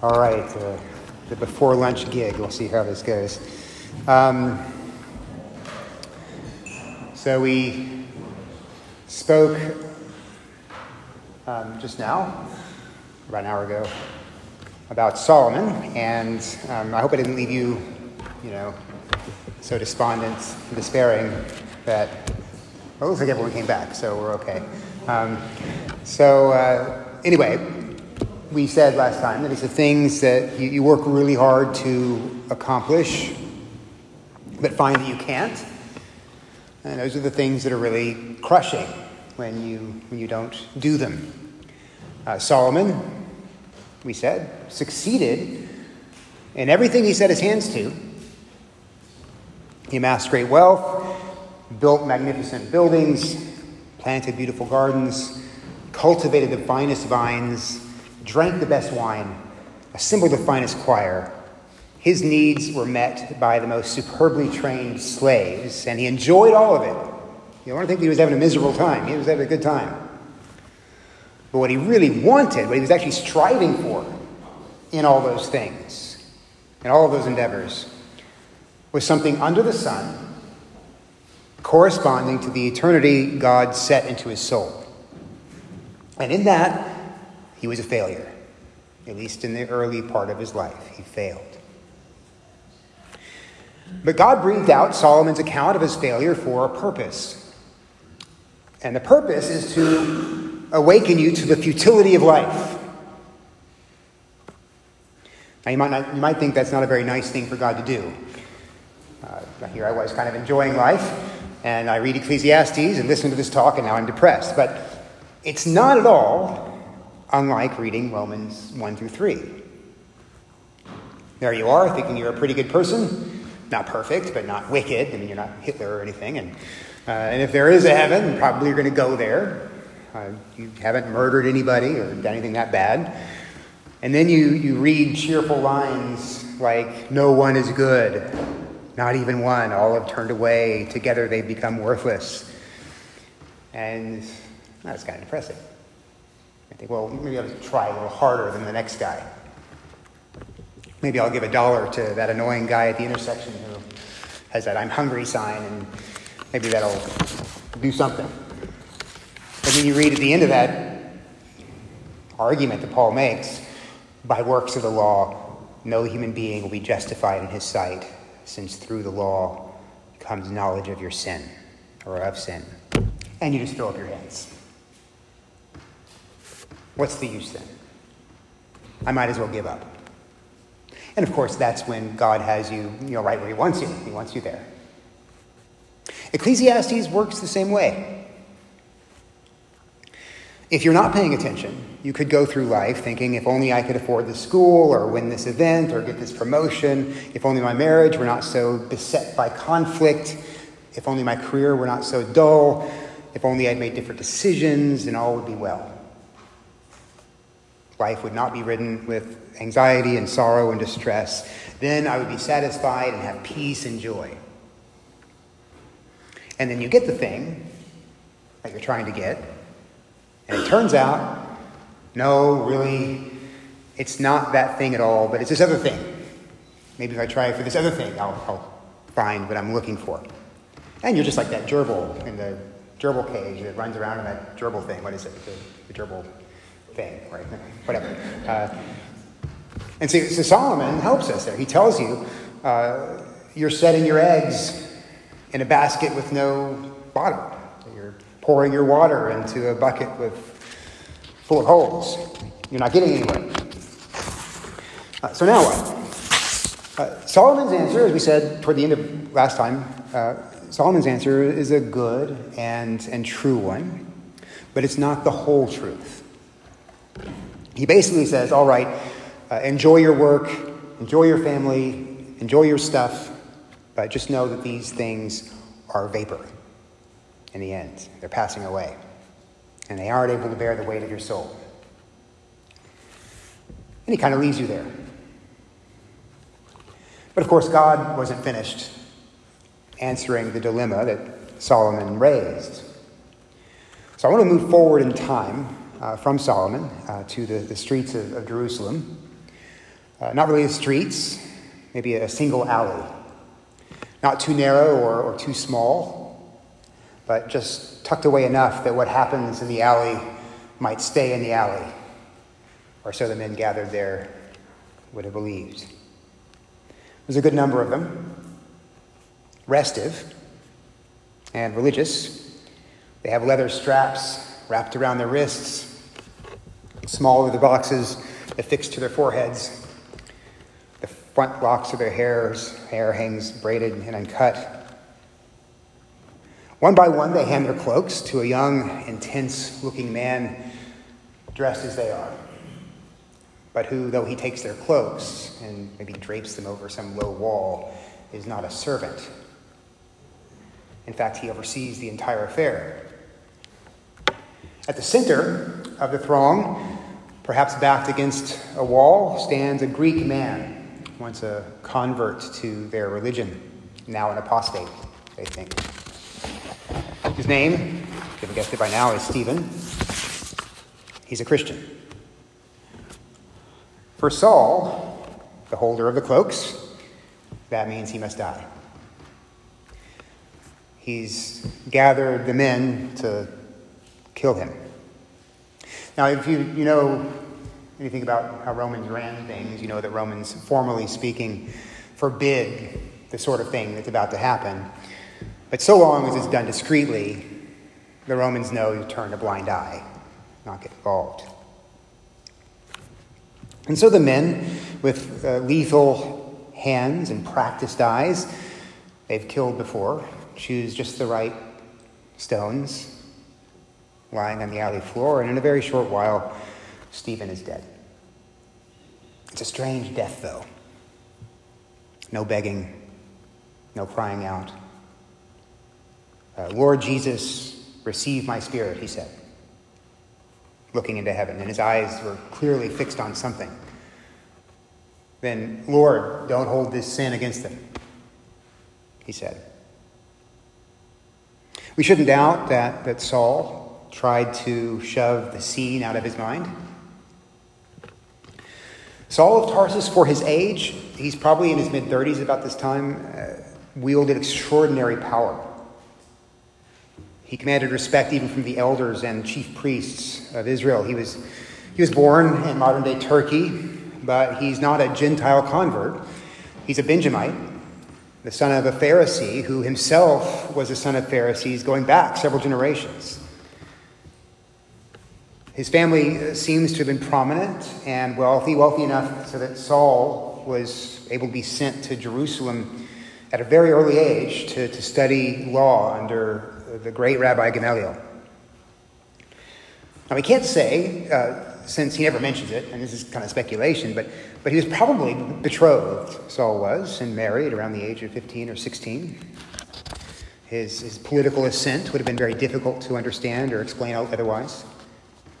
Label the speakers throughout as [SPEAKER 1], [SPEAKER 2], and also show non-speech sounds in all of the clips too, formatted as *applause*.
[SPEAKER 1] All right, uh, the before lunch gig. We'll see how this goes. Um, so we spoke um, just now, about an hour ago, about Solomon, and um, I hope I didn't leave you, you know, so despondent despairing that. Well, it looks like everyone came back, so we're okay. Um, so uh, anyway, we said last time that it's the things that you, you work really hard to accomplish, but find that you can't. And those are the things that are really crushing when you, when you don't do them. Uh, Solomon, we said, succeeded in everything he set his hands to. He amassed great wealth, built magnificent buildings, planted beautiful gardens, cultivated the finest vines, drank the best wine, assembled the finest choir. His needs were met by the most superbly trained slaves, and he enjoyed all of it. You don't think he was having a miserable time, he was having a good time. But what he really wanted, what he was actually striving for in all those things, in all of those endeavors, was something under the sun corresponding to the eternity God set into his soul. And in that, he was a failure, at least in the early part of his life. He failed. But God breathed out Solomon's account of his failure for a purpose. And the purpose is to awaken you to the futility of life. Now, you might, not, you might think that's not a very nice thing for God to do. Uh, here I was kind of enjoying life, and I read Ecclesiastes and listen to this talk, and now I'm depressed. But it's not at all unlike reading Romans 1 through 3. There you are, thinking you're a pretty good person. Not perfect, but not wicked. I mean, you're not Hitler or anything. And, uh, and if there is a heaven, probably you're going to go there. Uh, you haven't murdered anybody or done anything that bad. And then you, you read cheerful lines like, No one is good, not even one. All have turned away. Together they've become worthless. And that's kind of depressing. I think, well, maybe I'll try a little harder than the next guy. Maybe I'll give a dollar to that annoying guy at the intersection who has that I'm hungry sign, and maybe that'll do something. But then you read at the end of that argument that Paul makes by works of the law, no human being will be justified in his sight, since through the law comes knowledge of your sin or of sin. And you just throw up your hands. What's the use then? I might as well give up. And of course, that's when God has you, you know, right where He wants you. He wants you there. Ecclesiastes works the same way. If you're not paying attention, you could go through life thinking, if only I could afford this school or win this event or get this promotion, if only my marriage were not so beset by conflict, if only my career were not so dull, if only I'd made different decisions, and all would be well. Life would not be ridden with anxiety and sorrow and distress. Then I would be satisfied and have peace and joy. And then you get the thing that you're trying to get, and it turns out, no, really, it's not that thing at all, but it's this other thing. Maybe if I try for this other thing, I'll, I'll find what I'm looking for. And you're just like that gerbil in the gerbil cage that runs around in that gerbil thing. What is it? The, the gerbil thing, right? Whatever. Uh, and so, so, Solomon helps us there. He tells you uh, you're setting your eggs in a basket with no bottom. You're pouring your water into a bucket with full of holes. You're not getting anywhere. Uh, so now what? Uh, Solomon's answer, as we said toward the end of last time, uh, Solomon's answer is a good and, and true one, but it's not the whole truth. He basically says, all right, uh, enjoy your work, enjoy your family, enjoy your stuff, but just know that these things are vapor in the end. They're passing away, and they aren't able to bear the weight of your soul. And he kind of leaves you there. But of course, God wasn't finished answering the dilemma that Solomon raised. So I want to move forward in time uh, from Solomon uh, to the, the streets of, of, Jerusalem. Uh, not really the streets, maybe a single alley. Not too narrow or, or too small, but just tucked away enough that what happens in the alley might stay in the alley, or so the men gathered there would have believed. There's a good number of them, restive and religious. They have leather straps wrapped around their wrists, small leather boxes affixed to their foreheads. The front locks of their hairs, hair hangs braided and uncut. One by one, they hand their cloaks to a young, intense looking man dressed as they are, but who, though he takes their cloaks and maybe drapes them over some low wall, is not a servant. In fact, he oversees the entire affair. At the center of the throng, perhaps backed against a wall, stands a Greek man, once a convert to their religion, now an apostate, they think. His name, if you haven't guessed it by now, is Stephen. He's a Christian. For Saul, the holder of the cloaks, that means he must die. He's gathered the men to kill him. Now, if you, you know anything about how Romans ran things, you know that Romans, formally speaking, forbid the sort of thing that's about to happen. But so long as it's done discreetly, the Romans know to turn a blind eye, not get involved. And so the men, with uh, lethal hands and practiced eyes, they've killed before, choose just the right stones, lying on the alley floor, and in a very short while, Stephen is dead. It's a strange death, though. No begging, no crying out. Uh, Lord Jesus, receive my spirit, he said, looking into heaven, and his eyes were clearly fixed on something. Then, Lord, don't hold this sin against them, he said. We shouldn't doubt that, that Saul tried to shove the scene out of his mind. Saul of Tarsus, for his age, he's probably in his mid 30s about this time, uh, wielded extraordinary power. He commanded respect even from the elders and chief priests of Israel. He was, he was born in modern day Turkey, but he's not a Gentile convert. He's a Benjamite, the son of a Pharisee who himself was a son of Pharisees going back several generations. His family seems to have been prominent and wealthy, wealthy enough so that Saul was able to be sent to Jerusalem at a very early age to, to study law under the great Rabbi Gamaliel. Now, we can't say, uh, since he never mentions it, and this is kind of speculation, but, but he was probably betrothed, Saul was, and married around the age of 15 or 16. His, his political ascent would have been very difficult to understand or explain otherwise.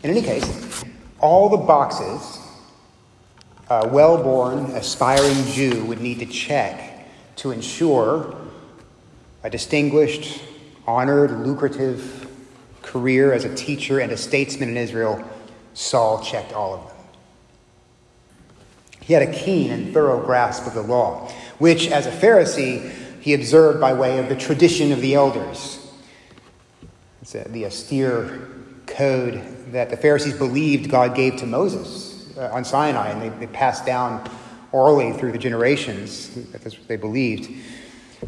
[SPEAKER 1] In any case, all the boxes a well born, aspiring Jew would need to check to ensure a distinguished, honored, lucrative career as a teacher and a statesman in Israel, Saul checked all of them. He had a keen and thorough grasp of the law, which, as a Pharisee, he observed by way of the tradition of the elders. It's the austere code that the Pharisees believed God gave to Moses uh, on Sinai, and they, they passed down orally through the generations. That's what they believed.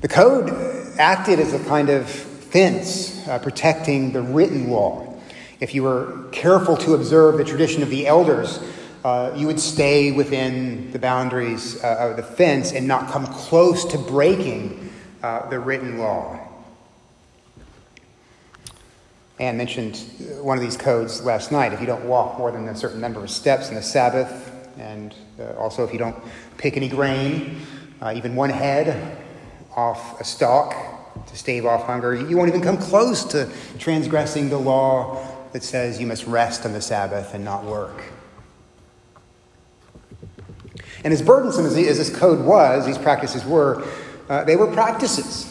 [SPEAKER 1] The code acted as a kind of fence uh, protecting the written law. If you were careful to observe the tradition of the elders, uh, you would stay within the boundaries uh, of the fence and not come close to breaking uh, the written law. Anne mentioned one of these codes last night. If you don't walk more than a certain number of steps in the Sabbath, and uh, also if you don't pick any grain, uh, even one head off a stalk, to stave off hunger. You won't even come close to transgressing the law that says you must rest on the Sabbath and not work. And as burdensome as, this code was, these practices were, uh, they were practices.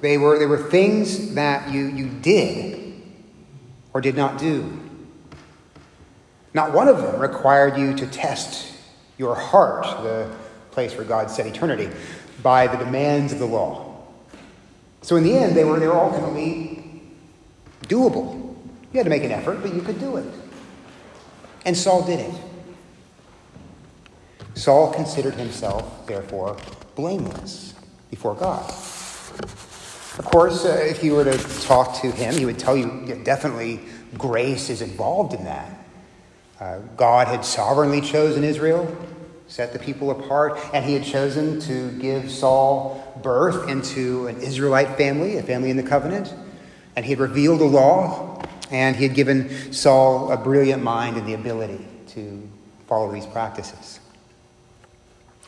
[SPEAKER 1] They were, they were things that you, you did or did not do. Not one of them required you to test your heart, the place where God set eternity, by the demands of the law. So in the end, they were, they were ultimately doable. You had to make an effort, but you could do it. And Saul did it. Saul considered himself, therefore, blameless before God. Of course, uh, if you were to talk to him, he would tell you yeah, definitely grace is involved in that. Uh, God had sovereignly chosen Israel, set the people apart, and he had chosen to give Saul birth into an Israelite family, a family in the covenant. And he had revealed the law, and he had given Saul a brilliant mind and the ability to follow these practices.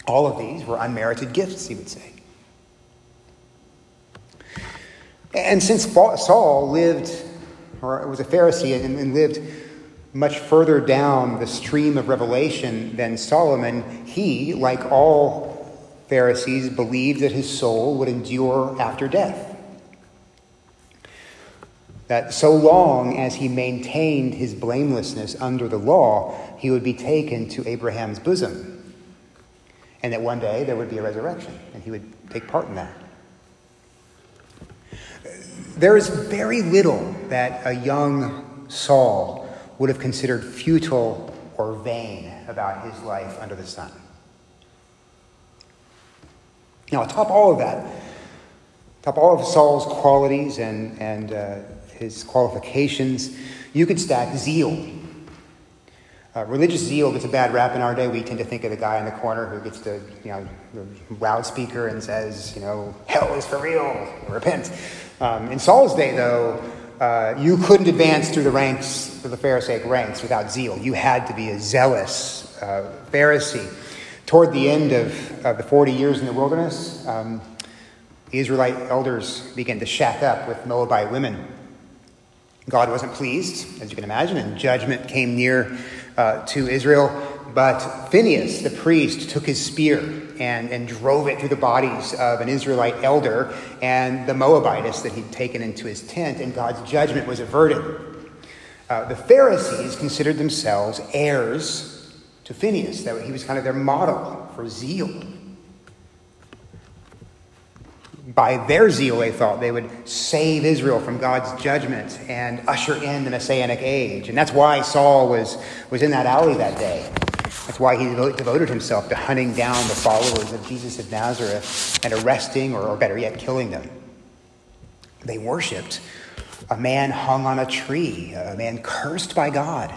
[SPEAKER 1] All of these were unmerited gifts, he would say. And since Saul lived, or was a Pharisee and, lived much further down the stream of revelation than Solomon, he, like all Pharisees, believed that his soul would endure after death. That so long as he maintained his blamelessness under the law, he would be taken to Abraham's bosom. And that one day there would be a resurrection, and he would take part in that. There is very little that a young Saul would have considered futile or vain about his life under the sun. Now, atop all of that, atop all of Saul's qualities and, and uh, his qualifications, you could stack zeal. Uh, religious zeal gets a bad rap in our day. We tend to think of the guy in the corner who gets the, you know, the loudspeaker and says, you know, hell is for real, repent. Um, in Saul's day, though, uh, you couldn't advance through the ranks of the Pharisaic ranks without zeal. You had to be a zealous uh, Pharisee. Toward the end of, of, the 40 years in the wilderness, um, the Israelite elders began to shack up with Moabite women. God wasn't pleased, as you can imagine, and judgment came near uh, to Israel. But Phineas, the priest, took his spear and, and drove it through the bodies of an Israelite elder and the Moabitess that he'd taken into his tent, and God's judgment was averted. Uh, the Pharisees considered themselves heirs to Phineas, that he was kind of their model for zeal. By their zeal, they thought they would save Israel from God's judgment and usher in the Messianic age. And that's why Saul was, was in that alley that day. That's why he devoted himself to hunting down the followers of Jesus of Nazareth and arresting, or, better yet, killing them. They worshiped a man hung on a tree, a man cursed by God.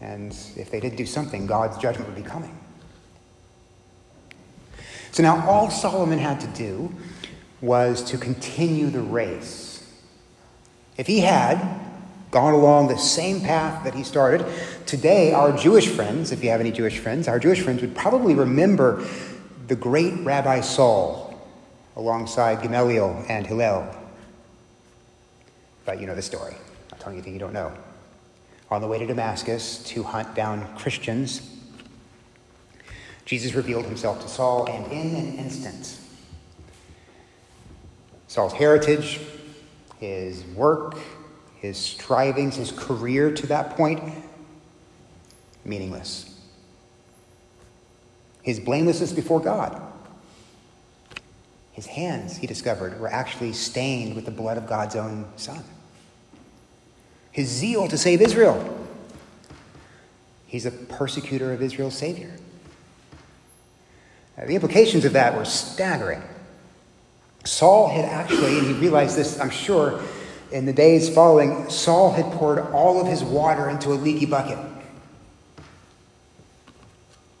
[SPEAKER 1] And if they didn't do something, God's judgment would be coming. So now all Solomon had to do was to continue the race. If he had gone along the same path that he started, today our Jewish friends, if you have any Jewish friends, our Jewish friends would probably remember the great Rabbi Saul alongside Gamaliel and Hillel. But you know the story. I'm telling you anything you don't know. On the way to Damascus to hunt down Christians, Jesus revealed himself to Saul, and in an instant, Saul's heritage, his work, his strivings, his career to that point, meaningless. His blamelessness before God. His hands, he discovered, were actually stained with the blood of God's own Son. His zeal to save Israel. He's a persecutor of Israel's Savior. Uh, the implications of that were staggering. Saul had actually, and he realized this, I'm sure, in the days following, Saul had poured all of his water into a leaky bucket.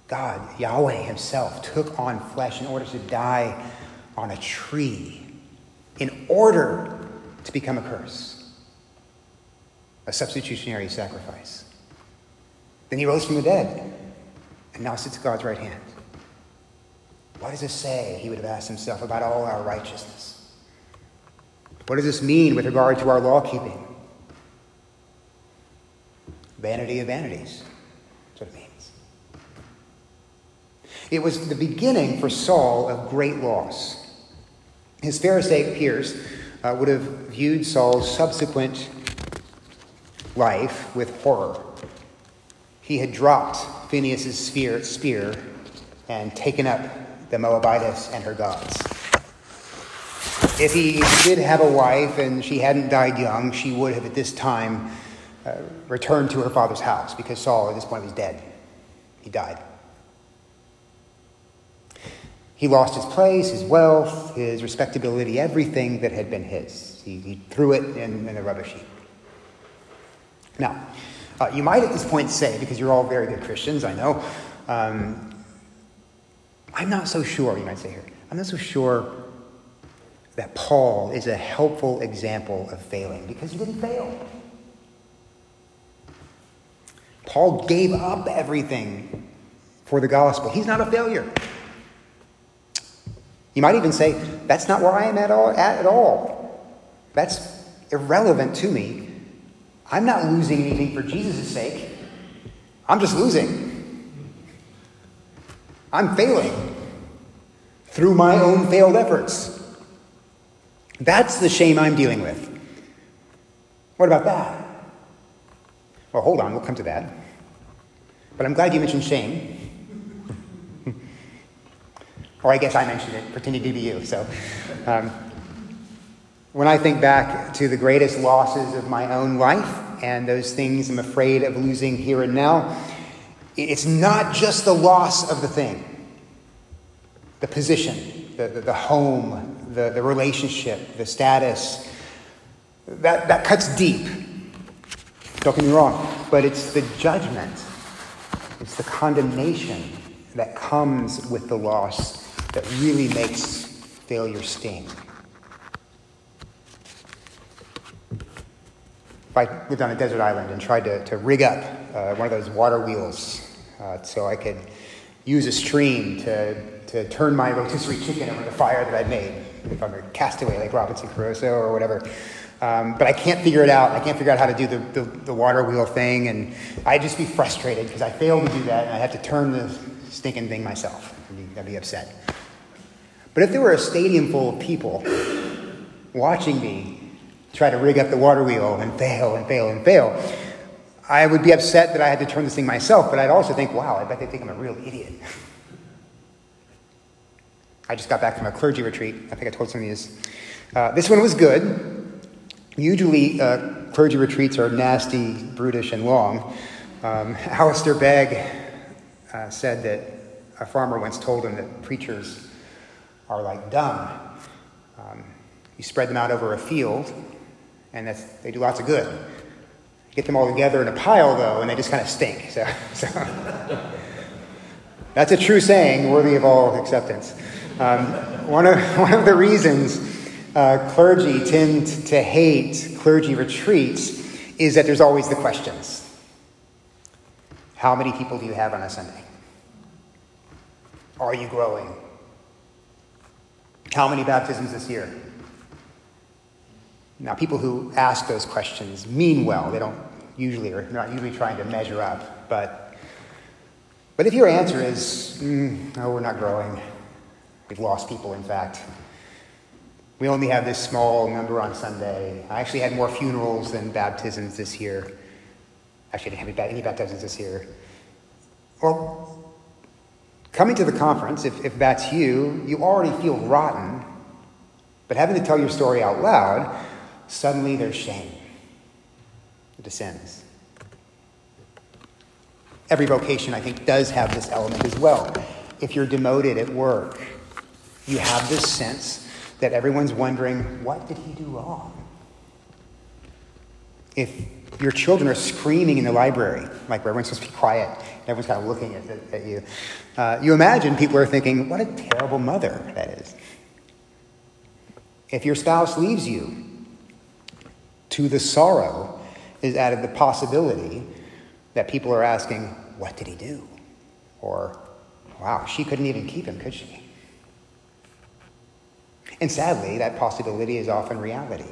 [SPEAKER 1] God, Yahweh Himself, took on flesh in order to die on a tree, in order to become a curse, a substitutionary sacrifice. Then He rose from the dead and now sits at God's right hand. What does this say, he would have asked himself, about all our righteousness? What does this mean with regard to our law keeping? Vanity of vanities. That's what it means. It was the beginning for Saul of great loss. His Pharisaic peers uh, would have viewed Saul's subsequent life with horror. he had dropped Phinehas' spear, spear and taken up the Moabitess and her gods. If he did have a wife and she hadn't died young, she would have at this time uh, returned to her father's house because Saul at this point was dead. He died. He lost his place, his wealth, his respectability, everything that had been his. He, he threw it in, in rubbish heap. Now, uh, you might at this point say, because you're all very good Christians, I know, um, I'm not so sure, you might say here, I'm not so sure that Paul is a helpful example of failing because he didn't fail. Paul gave up everything for the gospel. He's not a failure. You might even say, that's not where I am at all. At, at all. That's irrelevant to me. I'm not losing anything for Jesus' sake. I'm just losing. I'm failing through my own failed efforts. That's the shame I'm dealing with. What about that? Well, hold on, we'll come to that. But I'm glad you mentioned shame. *laughs* or I guess I mentioned it, pretending to be you. So, um, when I think back to the greatest losses of my own life and those things I'm afraid of losing here and now, it's not just the loss of the thing, the position, the, the, the home, the, the relationship, the status. That, that cuts deep. Don't get me wrong. But it's the judgment, it's the condemnation that comes with the loss that really makes failure sting. If I lived on a desert island and tried to, to rig up uh, one of those water wheels uh, so I could use a stream to, to turn my rotisserie chicken over the fire that I'd made, if I'm a castaway like Robinson Crusoe or whatever. Um, but I can't figure it out. I can't figure out how to do the, the, the water wheel thing, and I'd just be frustrated because I failed to do that, and I have to turn the stinking thing myself. I'd be, I'd be upset. But if there were a stadium full of people watching me try to rig up the water wheel and fail and fail and fail, I would be upset that I had to turn this thing myself, but I'd also think, wow, I bet they think I'm a real idiot. *laughs* I just got back from a clergy retreat. I think I told some of you Uh, this one was good. Usually, uh, clergy retreats are nasty, brutish, and long. Um, *laughs* Alistair Begg uh, said that a farmer once told him that preachers are like dung. Um, you spread them out over a field, and they do lots of good. Get them all together in a pile, though, and they just kind of stink. So, *laughs* so. *laughs* that's a true saying, worthy of all acceptance. Um, one, of, *laughs* one of the reasons uh, clergy tend to hate clergy retreats is that there's always the questions How many people do you have on a Sunday? Are you growing? How many baptisms this year? Now, people who ask those questions mean well. They don't usually, or they're not usually trying to measure up. But, but if your answer is, mm, no, we're not growing, we've lost people, in fact. We only have this small number on Sunday. I actually had more funerals than baptisms this year. Actually, I didn't have any baptisms this year. Well, coming to the conference, if, if that's you, you already feel rotten. But having to tell your story out loud, suddenly there's shame. It descends. Every vocation, I think, does have this element as well. If you're demoted at work, you have this sense that everyone's wondering, what did he do wrong? If your children are screaming in the library, like where everyone's supposed to be quiet, and everyone's kind of looking at, at you, uh, you imagine people are thinking, what a terrible mother that is. If your spouse leaves you, to the sorrow is added the possibility that people are asking, what did he do? Or, wow, she couldn't even keep him, could she? And sadly, that possibility is often reality.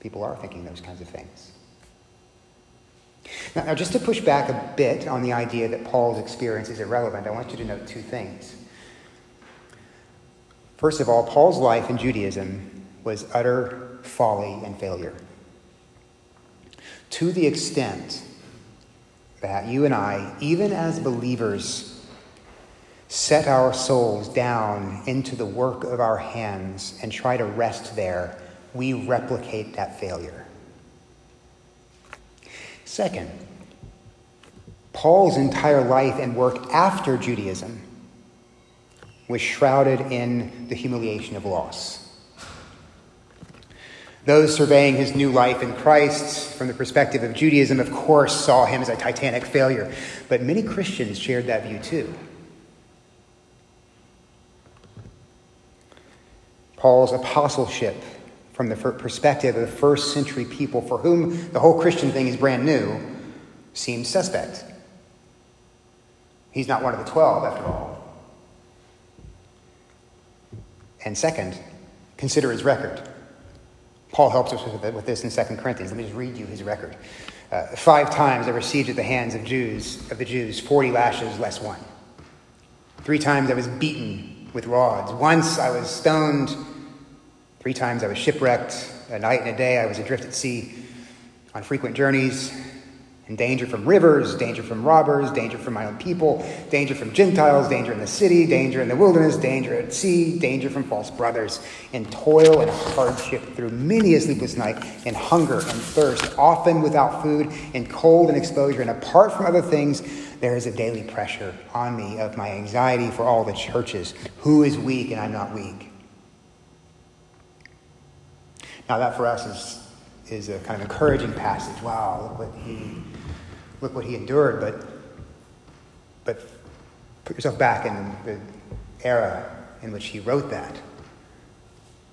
[SPEAKER 1] People are thinking those kinds of things. Now, now, just to push back a bit on the idea that Paul's experience is irrelevant, I want you to note two things. First of all, Paul's life in Judaism was utter folly and failure. To the extent that you and I, even as believers, set our souls down into the work of our hands and try to rest there, we replicate that failure. Second, Paul's entire life and work after Judaism was shrouded in the humiliation of loss. Those surveying his new life in Christ from the perspective of Judaism, of course, saw him as a titanic failure, but many Christians shared that view too. Paul's apostleship from the perspective of the first century people for whom the whole Christian thing is brand new seems suspect. He's not one of the twelve, after all. And second, consider his record. Paul helps us with this in 2 Corinthians. Let me just read you his record. Uh, five times I received at the hands of Jews of the Jews 40 lashes less one. Three times I was beaten with rods. Once I was stoned. Three times I was shipwrecked. A night and a day I was adrift at sea on frequent journeys in danger from rivers, danger from robbers, danger from my own people, danger from Gentiles, danger in the city, danger in the wilderness, danger at sea, danger from false brothers, in toil and hardship through many a sleepless night, in hunger and thirst, often without food, in cold and exposure. And apart from other things, there is a daily pressure on me of my anxiety for all the churches. Who is weak and I'm not weak? Now, that for us is, is a kind of encouraging passage. Wow, look what he look what he endured, but, but put yourself back in the era in which he wrote that.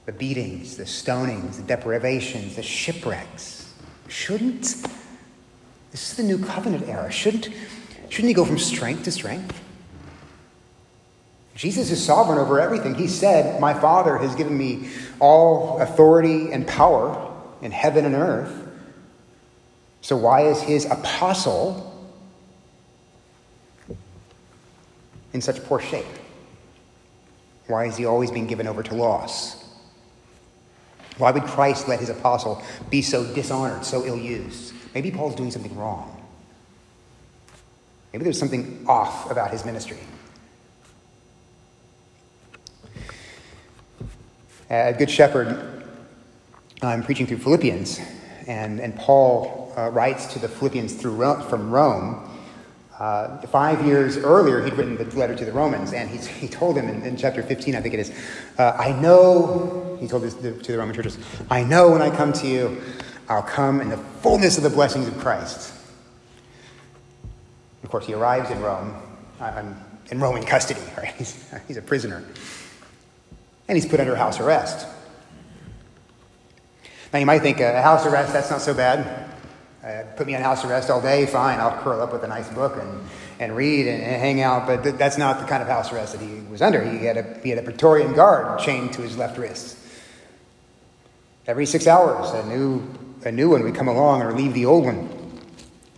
[SPEAKER 1] The beatings, the stonings, the deprivations, the shipwrecks. Shouldn't, this is the new covenant era, shouldn't, shouldn't he go from strength to strength? Jesus is sovereign over everything. He said, My Father has given me all authority and power in heaven and earth. So, why is his apostle in such poor shape? Why is he always being given over to loss? Why would Christ let his apostle be so dishonored, so ill used? Maybe Paul's doing something wrong. Maybe there's something off about his ministry. At Good Shepherd, I'm preaching through Philippians, and, and Paul uh, writes to the Philippians through from Rome. Uh, five years earlier, he'd written the letter to the Romans, and he, he told them in, in chapter 15, I think it is, uh, I know, he told this to the Roman churches, I know when I come to you, I'll come in the fullness of the blessings of Christ. Of course, he arrives in Rome, I'm in Roman custody, *laughs* right? He's, he's a prisoner. And he's put under house arrest. Now, you might think a house arrest, that's not so bad. Uh, put me on house arrest all day, fine, I'll curl up with a nice book and, and read and, and hang out. But th- that's not the kind of house arrest that he was under. He had, a, he had a Praetorian guard chained to his left wrist. Every six hours, a new, a new one would come along or leave the old one.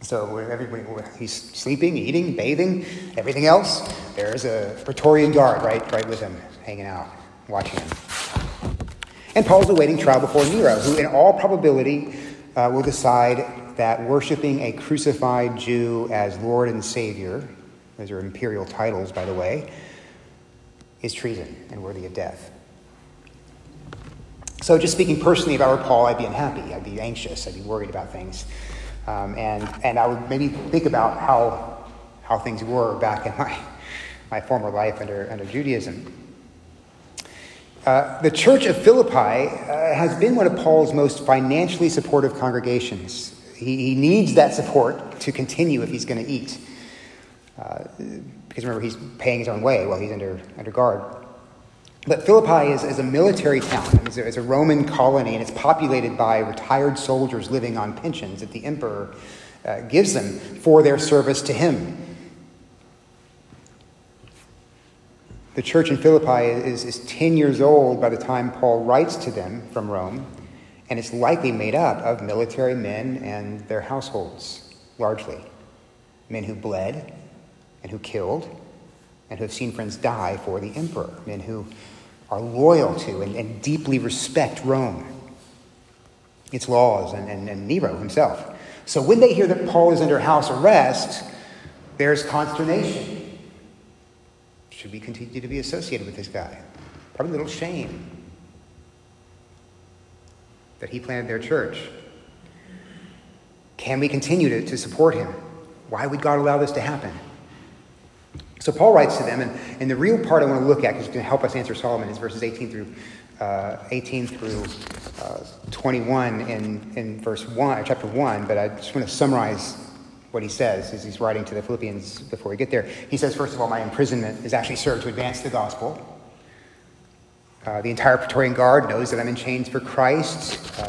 [SPEAKER 1] So everybody, he's sleeping, eating, bathing, everything else. There's a Praetorian guard right, right with him, hanging out, watching him. And Paul's awaiting trial before Nero, who, in all probability, uh, will decide that worshiping a crucified Jew as Lord and Savior, those are imperial titles, by the way, is treason and worthy of death. So, just speaking personally, if I were Paul, I'd be unhappy. I'd be anxious. I'd be worried about things. Um, and, and I would maybe think about how, how things were back in my, my former life under, under Judaism. Uh, the church of Philippi uh, has been one of Paul's most financially supportive congregations. He, he needs that support to continue if he's going to eat. Uh, because remember, he's paying his own way while he's under, under guard. But Philippi is, is a military town. It's a, it's a, Roman colony, and it's populated by retired soldiers living on pensions that the emperor uh, gives them for their service to him. The church in Philippi is, is 10 years old by the time Paul writes to them from Rome and it's likely made up of military men and their households, largely. Men who bled and who killed and who have seen friends die for the emperor, men who are loyal to and, and deeply respect Rome, its laws, and, and, and Nero himself. So when they hear that Paul is under house arrest, there's consternation. Should we continue to be associated with this guy? Probably a little shame that he planted their church. Can we continue to, to support him? Why would God allow this to happen? So Paul writes to them, and, and the real part I want to look at, because it's going to help us answer Solomon, is verses 18 through uh, 18 through uh, 21 in, in verse 1, chapter 1, but I just want to summarize what he says as he's writing to the Philippians before we get there. He says, first of all, my imprisonment is actually served to advance the gospel. Uh, the entire Praetorian Guard knows that I'm in chains for Christ. Uh,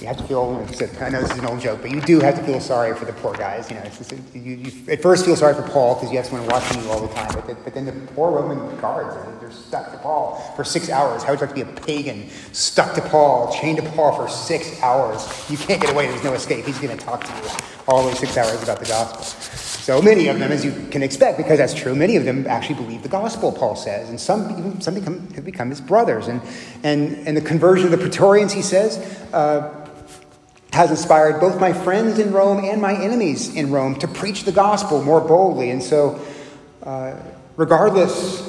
[SPEAKER 1] you have to feel, I know this is an old joke, but you do have to feel sorry for the poor guys. You know, just, you, you, at first feel sorry for Paul because you have someone watching you all the time, but, the, but then the poor Roman guards, they're stuck to Paul for six hours. How would you like to be a pagan stuck to Paul, chained to Paul for six hours? You can't get away, there's no escape. He's going to talk to you all those six hours about the gospel. So many of them, as you can expect, because that's true, many of them actually believe the gospel, Paul says, and some even some become, have become his brothers. And, and, and the conversion of the Praetorians, he says, uh, has inspired both my friends in Rome and my enemies in Rome to preach the gospel more boldly. And so, uh, regardless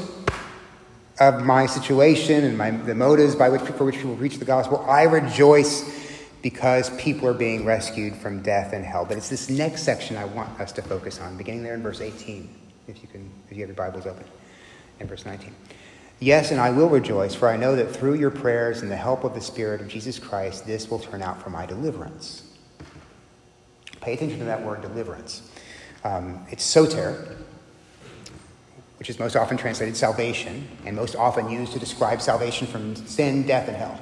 [SPEAKER 1] of my situation and my, the motives by which, for which people preach the gospel, I rejoice because people are being rescued from death and hell. But it's this next section I want us to focus on, beginning there in verse 18, if you can, if you have your Bibles open, and verse 19. Yes, and I will rejoice, for I know that through your prayers and the help of the Spirit of Jesus Christ, this will turn out for my deliverance. Pay attention to that word deliverance. Um, it's soter, which is most often translated salvation, and most often used to describe salvation from sin, death, and hell.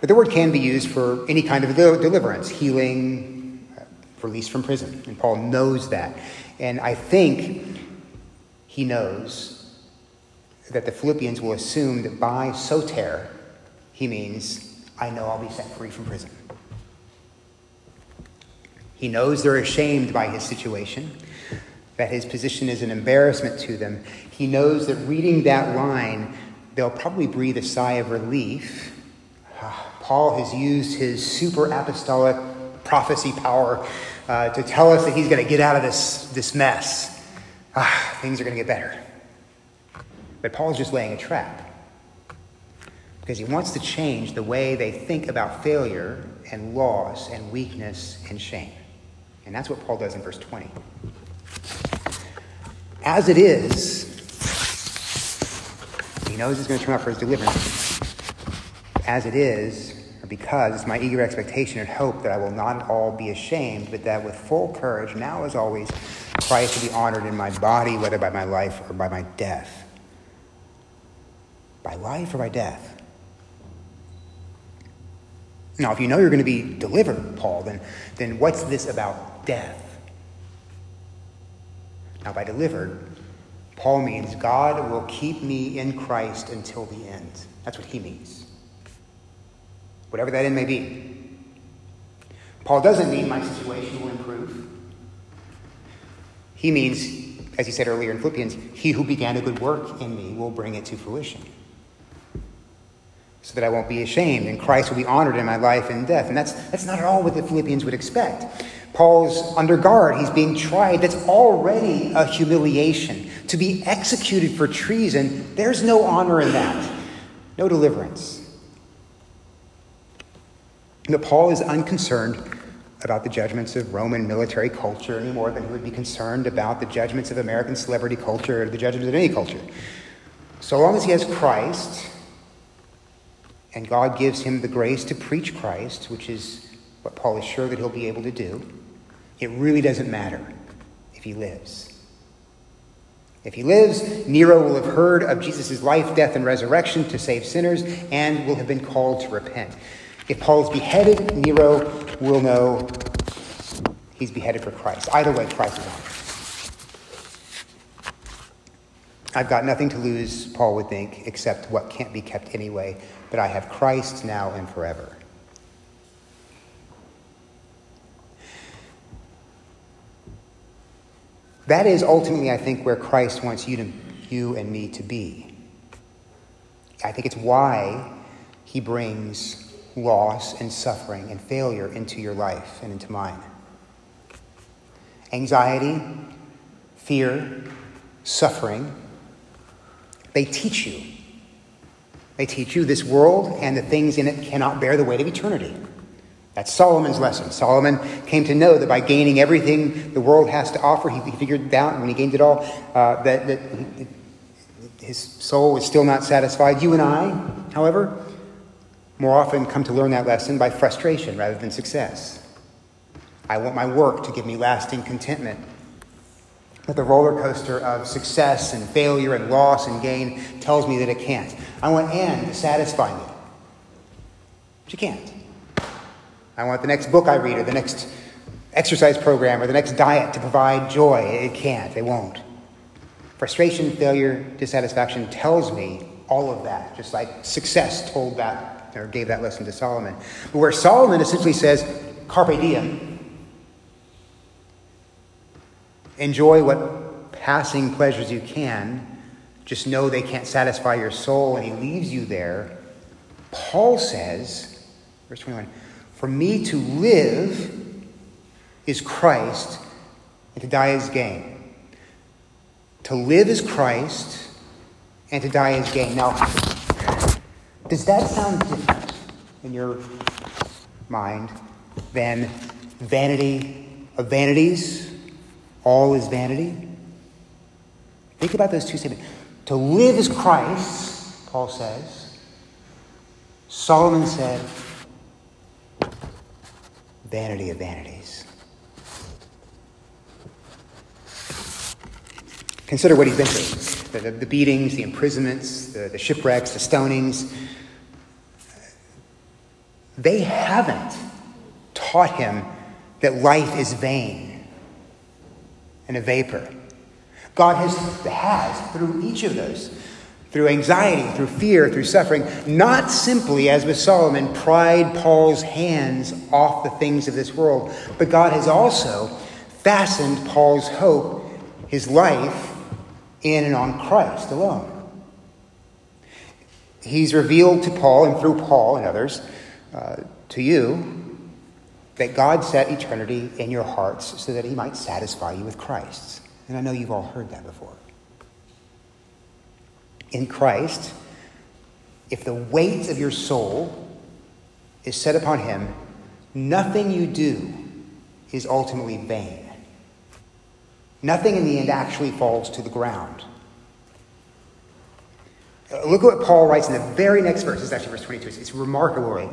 [SPEAKER 1] But the word can be used for any kind of deliverance, healing, uh, release from prison. And Paul knows that. And I think he knows that the Philippians will assume that by soter, he means, I know I'll be set free from prison. He knows they're ashamed by his situation, that his position is an embarrassment to them. He knows that reading that line, they'll probably breathe a sigh of relief. *sighs* Paul has used his super apostolic prophecy power uh, to tell us that he's going to get out of this, this mess ah, things are going to get better. But Paul's just laying a trap because he wants to change the way they think about failure and loss and weakness and shame. And that's what Paul does in verse 20. As it is, he knows it's going to turn out for his deliverance. As it is, because it's my eager expectation and hope that I will not at all be ashamed, but that with full courage, now as always, Christ to be honored in my body, whether by my life or by my death. By life or by death. Now, if you know you're going to be delivered, Paul, then, then what's this about death? Now, by delivered, Paul means God will keep me in Christ until the end. That's what he means. Whatever that end may be. Paul doesn't mean my situation will improve. He means, as he said earlier in Philippians, he who began a good work in me will bring it to fruition. So that I won't be ashamed, and Christ will be honored in my life and death. And that's, that's not at all what the Philippians would expect. Paul's under guard, he's being tried. That's already a humiliation. To be executed for treason, there's no honor in that, no deliverance. But Paul is unconcerned about the judgments of Roman military culture any more than he would be concerned about the judgments of American celebrity culture or the judgments of any culture. So long as he has Christ, and God gives him the grace to preach Christ, which is what Paul is sure that he'll be able to do, it really doesn't matter if he lives. If he lives, Nero will have heard of Jesus' life, death, and resurrection to save sinners and will have been called to repent. If Paul is beheaded, Nero will know he's beheaded for Christ. Either way, Christ is on. I've got nothing to lose, Paul would think, except what can't be kept anyway, but I have Christ now and forever. That is ultimately, I think, where Christ wants you, to, you and me to be. I think it's why he brings loss and suffering and failure into your life and into mine. Anxiety, fear, suffering, they teach you. They teach you this world and the things in it cannot bear the weight of eternity. That's Solomon's lesson. Solomon came to know that by gaining everything the world has to offer, he, figured it out and when he gained it all uh, that, that his soul was still not satisfied. You and I, however, more often come to learn that lesson by frustration rather than success. I want my work to give me lasting contentment. But the roller coaster of success and failure and loss and gain tells me that it can't. I want Anne to satisfy me. She can't. I want the next book I read or the next exercise program or the next diet to provide joy. It can't. It won't. Frustration, failure, dissatisfaction tells me all of that, just like success told that or gave that lesson to Solomon. But where Solomon essentially says, carpe diem, enjoy what passing pleasures you can, just know they can't satisfy your soul, and he leaves you there. Paul says, verse 21, for me to live is Christ, and to die is gain. To live is Christ, and to die is gain. Now, does that sound different in your mind than vanity of vanities? All is vanity? Think about those two statements. To live is Christ, Paul says. Solomon said, vanity of vanities. Consider what he's been through the, the, the beatings, the imprisonments, the, the shipwrecks, the stonings. They haven't taught him that life is vain and a vapor. God has, has through each of those through anxiety, through fear, through suffering, not simply, as with Solomon, pried Paul's hands off the things of this world, but God has also fastened Paul's hope, his life, in and on Christ alone. He's revealed to Paul and through Paul and others, uh, to you, that God set eternity in your hearts so that he might satisfy you with Christ. And I know you've all heard that before in Christ, if the weight of your soul is set upon Him, nothing you do is ultimately vain. Nothing in the end actually falls to the ground. Uh, look at what Paul writes in the very next verse. It's actually verse 22. It's remarkable.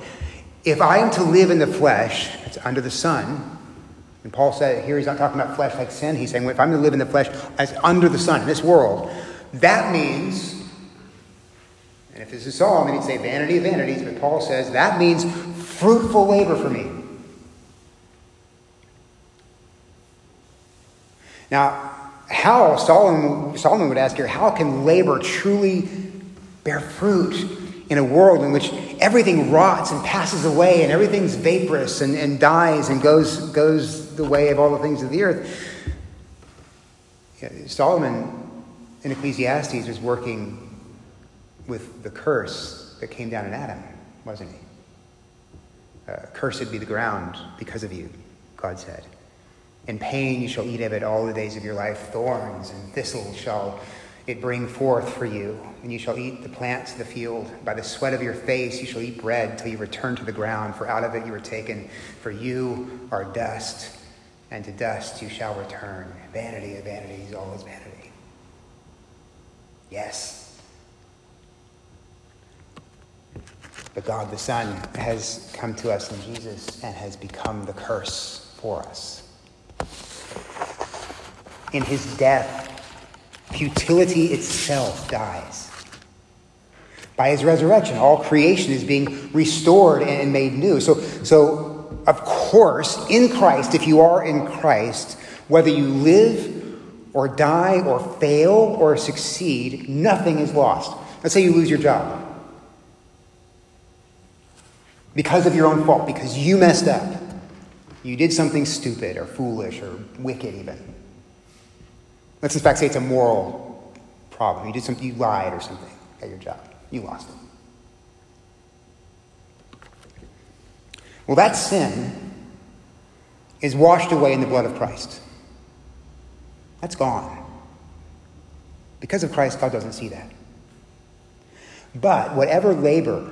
[SPEAKER 1] If I am to live in the flesh, it's under the sun. And Paul said here he's not talking about flesh like sin. He's saying, well, if I'm to live in the flesh as under the sun in this world, that means and if this is Solomon, he'd say vanity of vanities, but Paul says that means fruitful labor for me. Now, how, Solomon, Solomon would ask here, how can labor truly bear fruit in a world in which everything rots and passes away and everything's vaporous and, and dies and goes, goes the way of all the things of the earth? Solomon in Ecclesiastes was working with the curse that came down in Adam, wasn't he? Uh, cursed be the ground because of you, God said. In pain you shall eat of it all the days of your life. Thorns and thistles shall it bring forth for you, and you shall eat the plants of the field. By the sweat of your face you shall eat bread till you return to the ground, for out of it you were taken. For you are dust, and to dust you shall return. Vanity of vanities, all is vanity. Yes, But God the Son has come to us in Jesus and has become the curse for us. In his death, futility itself dies. By his resurrection, all creation is being restored and made new. So, so of course, in Christ, if you are in Christ, whether you live or die or fail or succeed, nothing is lost. Let's say you lose your job because of your own fault, because you messed up. You did something stupid or foolish or wicked, even. Let's in fact say it's a moral problem. You did something, you lied or something at your job. You lost it. Well, that sin is washed away in the blood of Christ. That's gone. Because of Christ, God doesn't see that. But whatever labor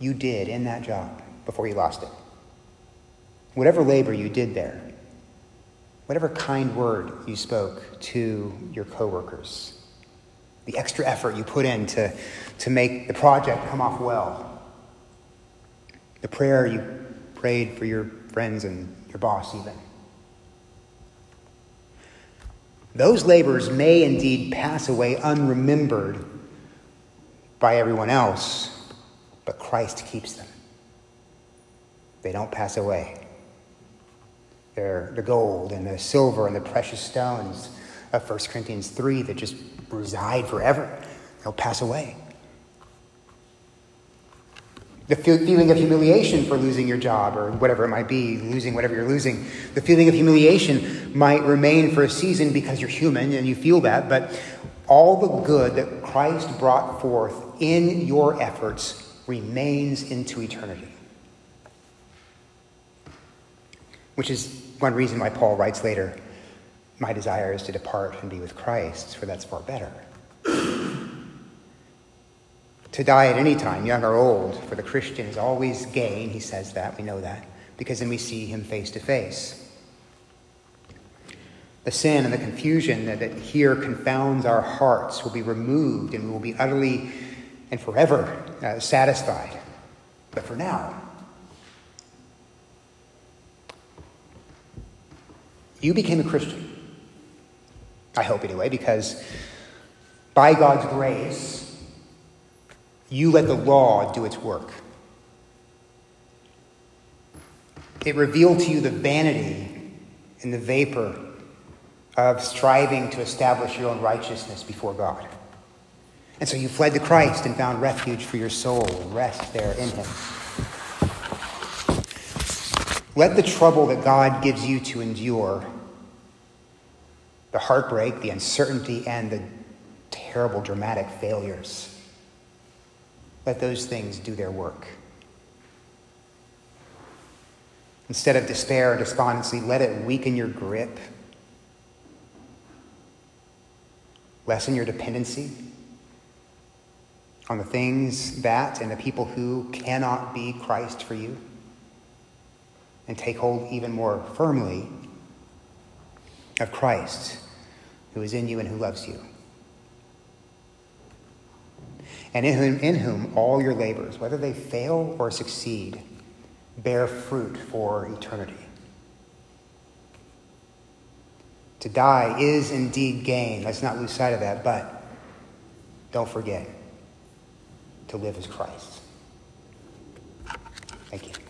[SPEAKER 1] you did in that job before you lost it, whatever labor you did there, whatever kind word you spoke to your coworkers, the extra effort you put in to, to make the project come off well, the prayer you prayed for your friends and your boss, even. Those labors may indeed pass away unremembered by everyone else, but Christ keeps them. They don't pass away. They're the gold and the silver and the precious stones of 1 Corinthians 3 that just reside forever. They'll pass away. The feeling of humiliation for losing your job or whatever it might be, losing whatever you're losing, the feeling of humiliation might remain for a season because you're human and you feel that, but all the good that Christ brought forth in your efforts remains into eternity. Which is one reason why Paul writes later, My desire is to depart and be with Christ, for that's far better. to die at any time, young or old, for the Christian is always gain. He says that, we know that, because then we see him face to face. The sin and the confusion that, that here confounds our hearts will be removed and we will be utterly and forever uh, satisfied. But for now, you became a Christian. I hope, anyway, because by God's grace, you let the law do its work. It revealed to you the vanity and the vapor of striving to establish your own righteousness before God. And so you fled to Christ and found refuge for your soul and rest there in Him. Let the trouble that God gives you to endure, the heartbreak, the uncertainty, and the terrible dramatic failures, let those things do their work. Instead of despair or despondency, let it weaken your grip, lessen your dependency on the things that and the people who cannot be Christ for you, and take hold even more firmly of Christ who is in you and who loves you. And in whom, in whom all your labors, whether they fail or succeed, bear fruit for eternity. To die is indeed gain. Let's not lose sight of that, but don't forget to live as Christ. Thank you.